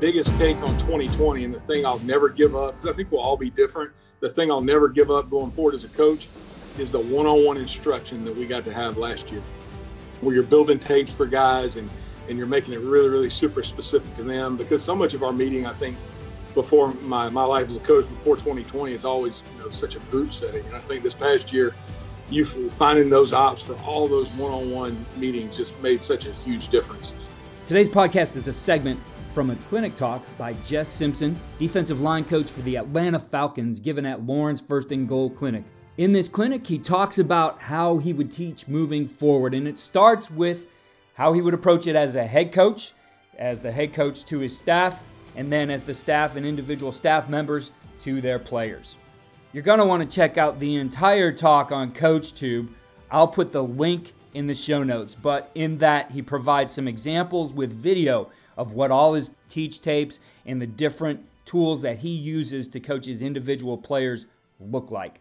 Biggest take on 2020 and the thing I'll never give up, because I think we'll all be different. The thing I'll never give up going forward as a coach is the one on one instruction that we got to have last year, where you're building tapes for guys and, and you're making it really, really super specific to them. Because so much of our meeting, I think, before my, my life as a coach, before 2020, is always you know, such a group setting. And I think this past year, you finding those ops for all those one on one meetings just made such a huge difference. Today's podcast is a segment from a clinic talk by Jess Simpson, defensive line coach for the Atlanta Falcons, given at Lauren's First and Goal Clinic. In this clinic, he talks about how he would teach moving forward, and it starts with how he would approach it as a head coach, as the head coach to his staff, and then as the staff and individual staff members to their players. You're going to want to check out the entire talk on CoachTube. I'll put the link in the show notes, but in that, he provides some examples with video of what all his teach tapes and the different tools that he uses to coach his individual players look like.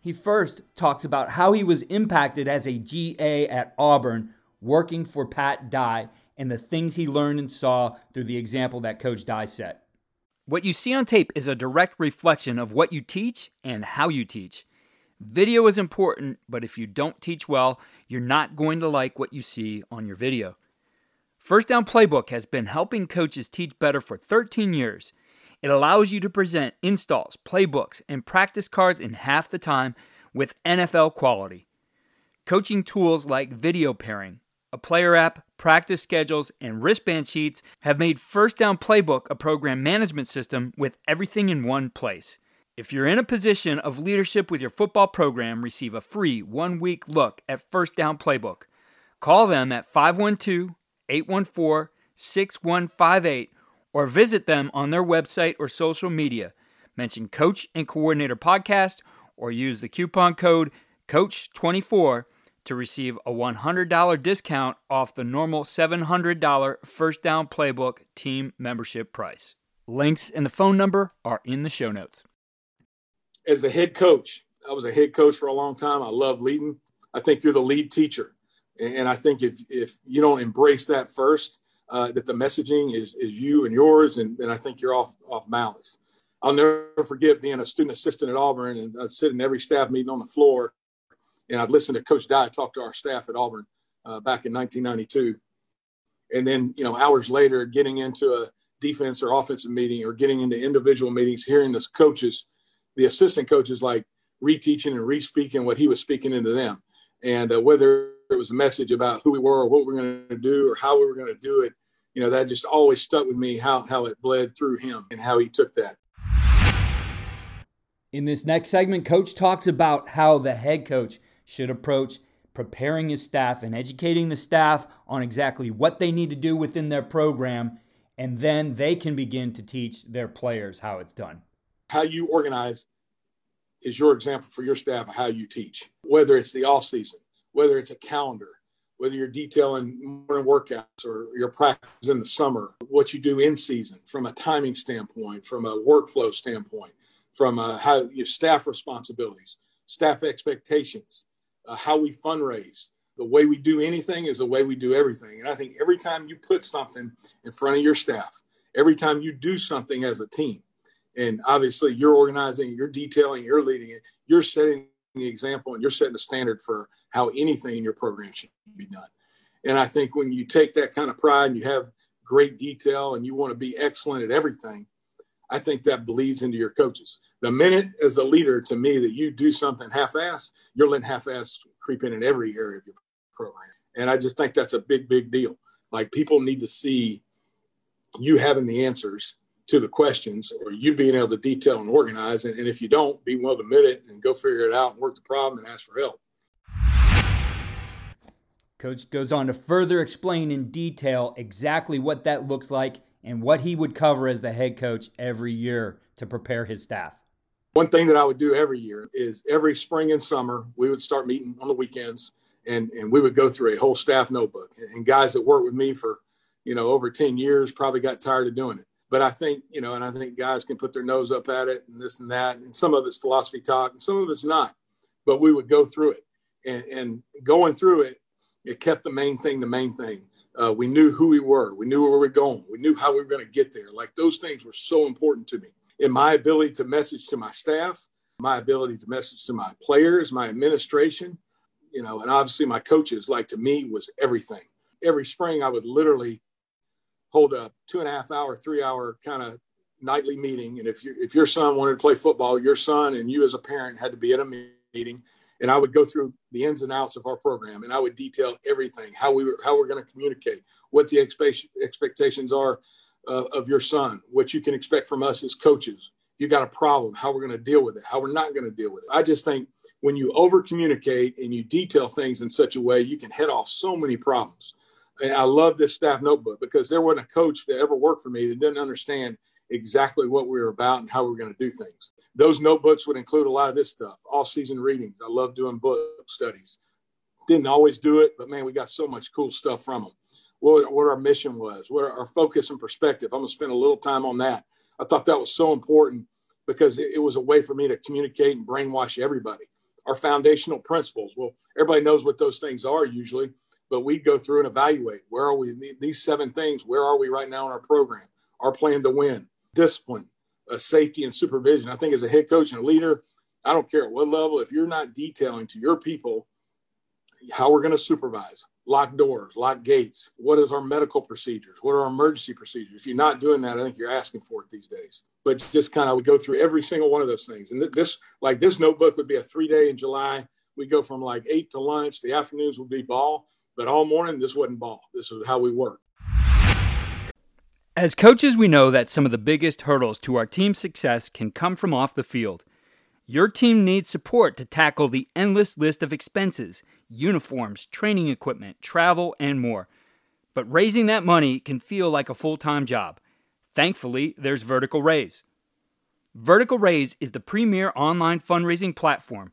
He first talks about how he was impacted as a GA at Auburn working for Pat Dye and the things he learned and saw through the example that Coach Dye set. What you see on tape is a direct reflection of what you teach and how you teach. Video is important, but if you don't teach well, you're not going to like what you see on your video. First Down Playbook has been helping coaches teach better for 13 years. It allows you to present installs, playbooks, and practice cards in half the time with NFL quality. Coaching tools like video pairing, a player app, practice schedules, and wristband sheets have made First Down Playbook a program management system with everything in one place. If you're in a position of leadership with your football program, receive a free one week look at First Down Playbook. Call them at 512 814 6158 or visit them on their website or social media. Mention Coach and Coordinator Podcast or use the coupon code COACH24 to receive a $100 discount off the normal $700 First Down Playbook team membership price. Links and the phone number are in the show notes. As the head coach, I was a head coach for a long time. I love leading. I think you're the lead teacher. And I think if if you don't embrace that first, uh, that the messaging is is you and yours, and then I think you're off off balance. I'll never forget being a student assistant at Auburn, and I'd sit in every staff meeting on the floor, and I'd listen to Coach Dye talk to our staff at Auburn uh, back in 1992, and then you know hours later, getting into a defense or offensive meeting, or getting into individual meetings, hearing the coaches, the assistant coaches, like reteaching and re-speaking what he was speaking into them, and uh, whether it was a message about who we were or what we were going to do or how we were going to do it, you know, that just always stuck with me how, how it bled through him and how he took that. In this next segment, Coach talks about how the head coach should approach preparing his staff and educating the staff on exactly what they need to do within their program, and then they can begin to teach their players how it's done. How you organize is your example for your staff of how you teach, whether it's the off season, whether it's a calendar, whether you're detailing morning workouts or your practice in the summer, what you do in season from a timing standpoint, from a workflow standpoint, from a, how your staff responsibilities, staff expectations, uh, how we fundraise. The way we do anything is the way we do everything. And I think every time you put something in front of your staff, every time you do something as a team, and obviously you're organizing, you're detailing, you're leading it, you're setting the example and you're setting the standard for how anything in your program should be done. And I think when you take that kind of pride and you have great detail and you want to be excellent at everything, I think that bleeds into your coaches. The minute as the leader to me that you do something half-ass, you're letting half-ass creep in in every area of your program. And I just think that's a big, big deal. Like people need to see you having the answers to the questions or you being able to detail and organize. And, and if you don't, be willing to admit it and go figure it out and work the problem and ask for help. Coach goes on to further explain in detail exactly what that looks like and what he would cover as the head coach every year to prepare his staff. One thing that I would do every year is every spring and summer, we would start meeting on the weekends and, and we would go through a whole staff notebook. And guys that worked with me for, you know, over 10 years probably got tired of doing it. But I think, you know, and I think guys can put their nose up at it and this and that. And some of it's philosophy talk and some of it's not. But we would go through it. And, and going through it, it kept the main thing the main thing. Uh, we knew who we were. We knew where we were going. We knew how we were going to get there. Like those things were so important to me in my ability to message to my staff, my ability to message to my players, my administration, you know, and obviously my coaches, like to me, was everything. Every spring, I would literally hold a two and a half hour, three hour kind of nightly meeting. And if you if your son wanted to play football, your son and you as a parent had to be at a meeting. And I would go through the ins and outs of our program, and I would detail everything, how we were, how we're going to communicate, what the expectations are uh, of your son, what you can expect from us as coaches. You got a problem, how we're going to deal with it, how we're not going to deal with it. I just think when you over communicate and you detail things in such a way, you can head off so many problems. And I love this staff notebook because there wasn't a coach that ever worked for me that didn't understand exactly what we were about and how we were going to do things. Those notebooks would include a lot of this stuff, all season readings. I love doing book studies. Didn't always do it, but man, we got so much cool stuff from them what, what our mission was, what our focus and perspective. I'm going to spend a little time on that. I thought that was so important because it, it was a way for me to communicate and brainwash everybody. Our foundational principles. Well, everybody knows what those things are usually, but we'd go through and evaluate where are we, these seven things, where are we right now in our program? Our plan to win, discipline, uh, safety, and supervision. I think as a head coach and a leader, I don't care at what level, if you're not detailing to your people how we're going to supervise, lock doors, lock gates. What is our medical procedures? What are our emergency procedures? If you're not doing that, I think you're asking for it these days. But just kind of would go through every single one of those things. And this, like this notebook would be a three day in July. We go from like eight to lunch. The afternoons would be ball, but all morning this wasn't ball. This is how we work. As coaches, we know that some of the biggest hurdles to our team's success can come from off the field. Your team needs support to tackle the endless list of expenses uniforms, training equipment, travel, and more. But raising that money can feel like a full time job. Thankfully, there's Vertical Raise. Vertical Raise is the premier online fundraising platform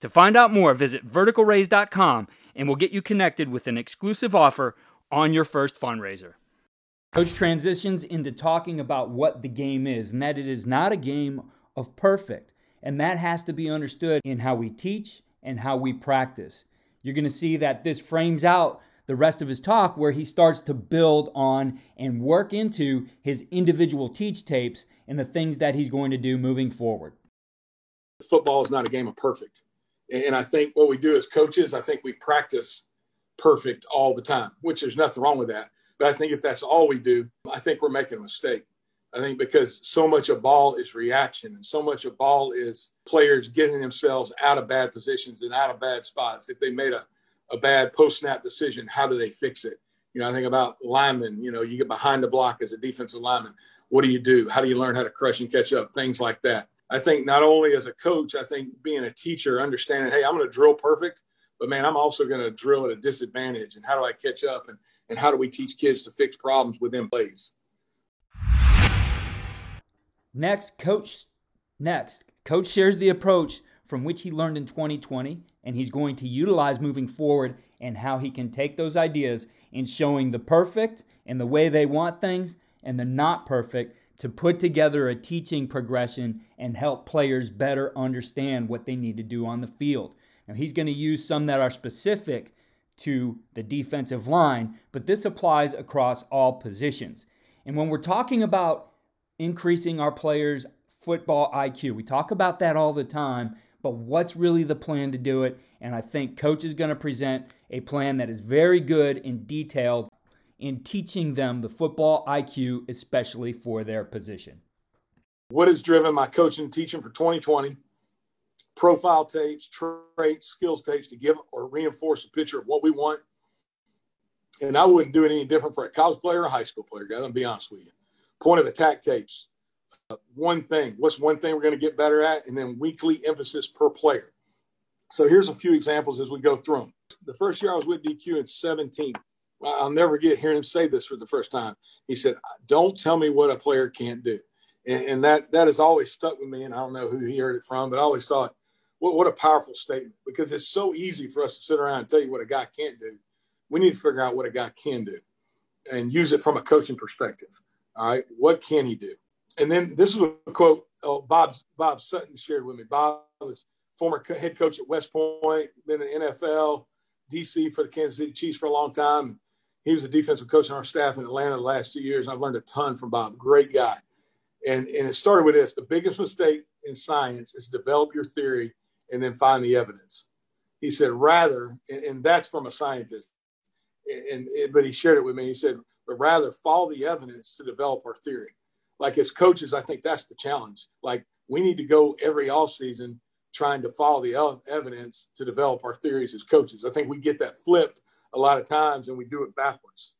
To find out more, visit verticalraise.com and we'll get you connected with an exclusive offer on your first fundraiser. Coach transitions into talking about what the game is, and that it is not a game of perfect. And that has to be understood in how we teach and how we practice. You're going to see that this frames out the rest of his talk where he starts to build on and work into his individual teach tapes and the things that he's going to do moving forward. Football is not a game of perfect. And I think what we do as coaches, I think we practice perfect all the time, which there's nothing wrong with that. But I think if that's all we do, I think we're making a mistake. I think because so much of ball is reaction and so much of ball is players getting themselves out of bad positions and out of bad spots. If they made a a bad post snap decision, how do they fix it? You know, I think about linemen, you know, you get behind the block as a defensive lineman. What do you do? How do you learn how to crush and catch up? Things like that. I think not only as a coach, I think being a teacher, understanding, hey, I'm going to drill perfect, but man, I'm also going to drill at a disadvantage. And how do I catch up? And, and how do we teach kids to fix problems within plays? Next, coach. Next, coach shares the approach from which he learned in 2020 and he's going to utilize moving forward and how he can take those ideas in showing the perfect and the way they want things and the not perfect to put together a teaching progression and help players better understand what they need to do on the field. Now, he's going to use some that are specific to the defensive line, but this applies across all positions. And when we're talking about increasing our players' football IQ, we talk about that all the time, but what's really the plan to do it? And I think coach is going to present a plan that is very good and detailed in teaching them the football IQ, especially for their position. What has driven my coaching and teaching for 2020? Profile tapes, traits, skills tapes to give or reinforce a picture of what we want. And I wouldn't do it any different for a college player or a high school player, guys. I'm be honest with you. Point of attack tapes. Uh, one thing. What's one thing we're going to get better at? And then weekly emphasis per player. So here's a few examples as we go through them. The first year I was with DQ in 17, I'll never get hearing him say this for the first time. He said, "Don't tell me what a player can't do," and, and that that has always stuck with me. And I don't know who he heard it from, but I always thought, "What what a powerful statement!" Because it's so easy for us to sit around and tell you what a guy can't do. We need to figure out what a guy can do, and use it from a coaching perspective. All right, what can he do? And then this is a quote oh, Bob Bob Sutton shared with me. Bob was former head coach at West Point, been in the NFL, DC for the Kansas City Chiefs for a long time he was a defensive coach on our staff in Atlanta the last two years. And I've learned a ton from Bob. Great guy. And, and it started with this the biggest mistake in science is develop your theory and then find the evidence. He said, rather, and, and that's from a scientist, and, and, but he shared it with me. He said, but rather follow the evidence to develop our theory. Like as coaches, I think that's the challenge. Like we need to go every off season trying to follow the evidence to develop our theories as coaches. I think we get that flipped a lot of times and we do it backwards.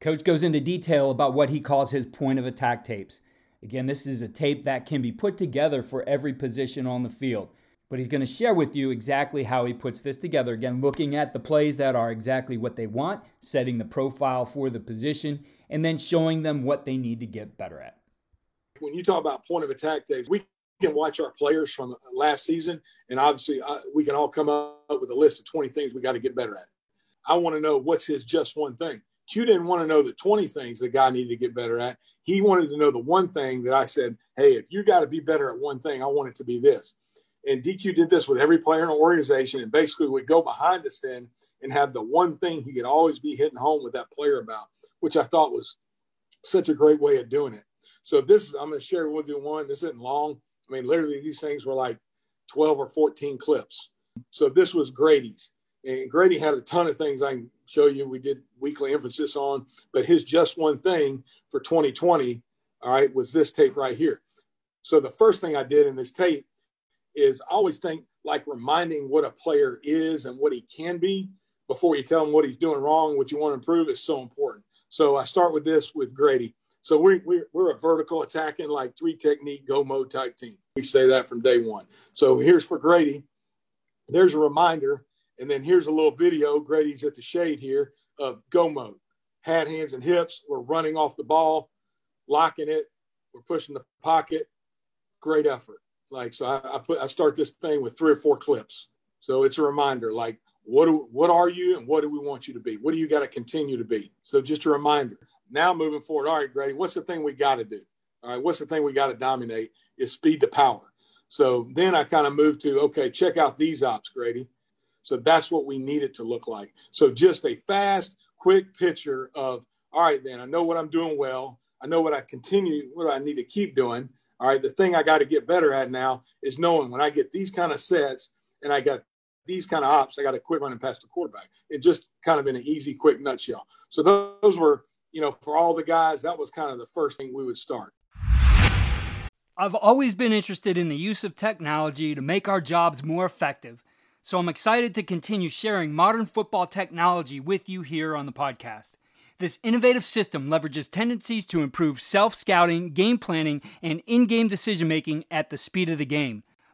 Coach goes into detail about what he calls his point of attack tapes. Again, this is a tape that can be put together for every position on the field. But he's going to share with you exactly how he puts this together. Again, looking at the plays that are exactly what they want, setting the profile for the position, and then showing them what they need to get better at. When you talk about point of attack tapes, we can watch our players from last season, and obviously I, we can all come up with a list of 20 things we got to get better at. I want to know what's his just one thing. Q didn't want to know the 20 things the guy needed to get better at. He wanted to know the one thing that I said, hey, if you got to be better at one thing, I want it to be this. And DQ did this with every player in the organization, and basically would go behind us then and have the one thing he could always be hitting home with that player about, which I thought was such a great way of doing it. So this is I'm going to share with you one. This isn't long. I mean, literally, these things were like 12 or 14 clips. So this was Grady's. And Grady had a ton of things I can show you. We did weekly emphasis on, but his just one thing for 2020, all right, was this tape right here. So the first thing I did in this tape is I always think like reminding what a player is and what he can be before you tell him what he's doing wrong, what you want to improve is so important. So I start with this with Grady. So we, we, we're a vertical attacking, like three technique, go mode type team. We say that from day one. So here's for Grady. There's a reminder. And then here's a little video. Grady's at the shade here of go mode. Hat, hands, and hips. We're running off the ball, locking it. We're pushing the pocket. Great effort. Like, so I, I put, I start this thing with three or four clips. So it's a reminder, like, what do, what are you and what do we want you to be? What do you got to continue to be? So just a reminder. Now moving forward, all right, Grady, what's the thing we got to do? All right, what's the thing we got to dominate is speed to power. So then I kind of moved to, okay, check out these ops, Grady. So that's what we need it to look like. So just a fast, quick picture of, all right, then I know what I'm doing well. I know what I continue, what I need to keep doing. All right, the thing I got to get better at now is knowing when I get these kind of sets and I got these kind of ops, I got to quit running past the quarterback. It just kind of in an easy, quick nutshell. So those were you know, for all the guys, that was kind of the first thing we would start. I've always been interested in the use of technology to make our jobs more effective, so I'm excited to continue sharing modern football technology with you here on the podcast. This innovative system leverages tendencies to improve self scouting, game planning, and in game decision making at the speed of the game.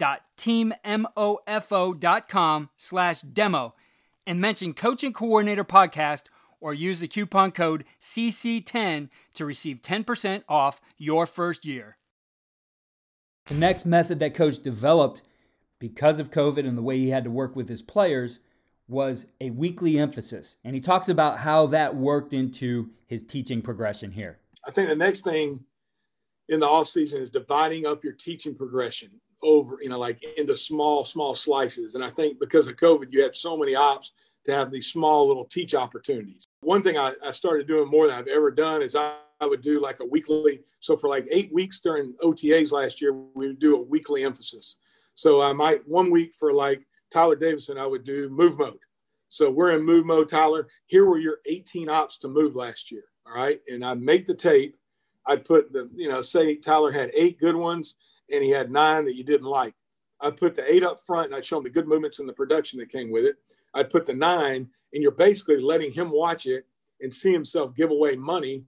www.teammofo.com slash demo and mention Coach and Coordinator Podcast or use the coupon code CC10 to receive 10% off your first year. The next method that Coach developed because of COVID and the way he had to work with his players, was a weekly emphasis. And he talks about how that worked into his teaching progression here. I think the next thing in the off season is dividing up your teaching progression over, you know, like into small, small slices. And I think because of COVID, you had so many ops to have these small little teach opportunities. One thing I, I started doing more than I've ever done is I, I, would do like a weekly. So for like eight weeks during OTAs last year, we would do a weekly emphasis. So I might one week for like Tyler Davison, I would do move mode. So we're in move mode, Tyler. Here were your 18 ops to move last year. All right. And I'd make the tape. I'd put the, you know, say Tyler had eight good ones and he had nine that you didn't like. I'd put the eight up front and I'd show him the good movements and the production that came with it. I'd put the nine, and you're basically letting him watch it and see himself give away money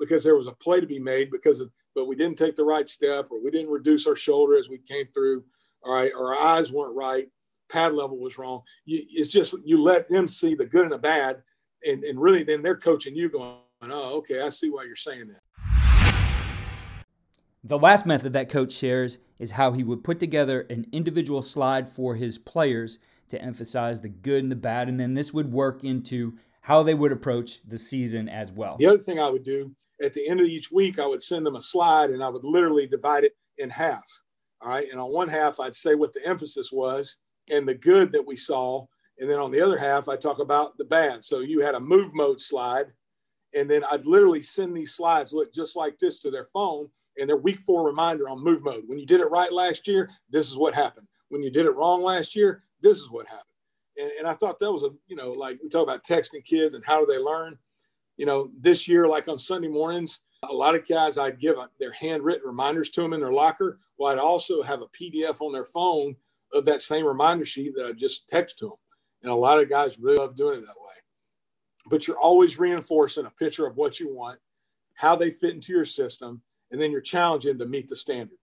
because there was a play to be made because of, but we didn't take the right step or we didn't reduce our shoulder as we came through. All right, or our eyes weren't right, pad level was wrong. You, it's just you let them see the good and the bad, and, and really then they're coaching you going, oh, okay, I see why you're saying that. The last method that coach shares is how he would put together an individual slide for his players to emphasize the good and the bad, and then this would work into how they would approach the season as well. The other thing I would do at the end of each week, I would send them a slide and I would literally divide it in half. All right. And on one half, I'd say what the emphasis was and the good that we saw. And then on the other half, I talk about the bad. So you had a move mode slide. And then I'd literally send these slides look just like this to their phone and their week four reminder on move mode. When you did it right last year, this is what happened. When you did it wrong last year, this is what happened. And, and I thought that was a, you know, like we talk about texting kids and how do they learn. You know, this year, like on Sunday mornings, a lot of guys I'd give their handwritten reminders to them in their locker. Well, I'd also have a PDF on their phone of that same reminder sheet that I just text to them. And a lot of guys really love doing it that way. But you're always reinforcing a picture of what you want, how they fit into your system, and then you're challenging to meet the standard.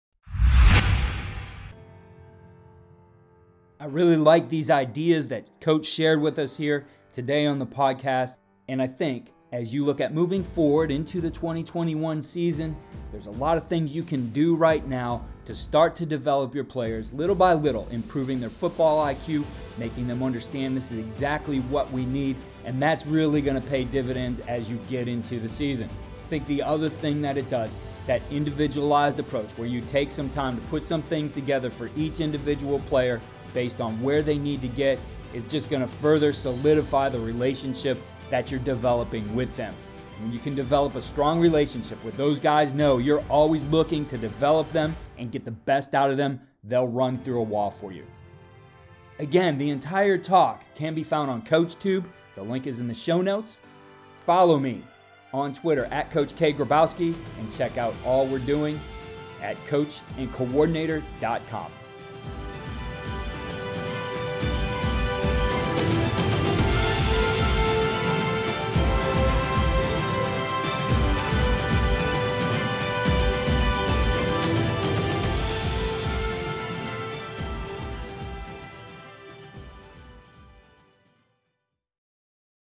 I really like these ideas that Coach shared with us here today on the podcast. And I think as you look at moving forward into the 2021 season, there's a lot of things you can do right now to start to develop your players little by little, improving their football IQ, making them understand this is exactly what we need. And that's really going to pay dividends as you get into the season. I think the other thing that it does that individualized approach where you take some time to put some things together for each individual player based on where they need to get is just going to further solidify the relationship that you're developing with them. When you can develop a strong relationship with those guys, know you're always looking to develop them and get the best out of them, they'll run through a wall for you. Again, the entire talk can be found on CoachTube. The link is in the show notes. Follow me on Twitter at Coach K Grabowski and check out all we're doing at coachandcoordinator.com.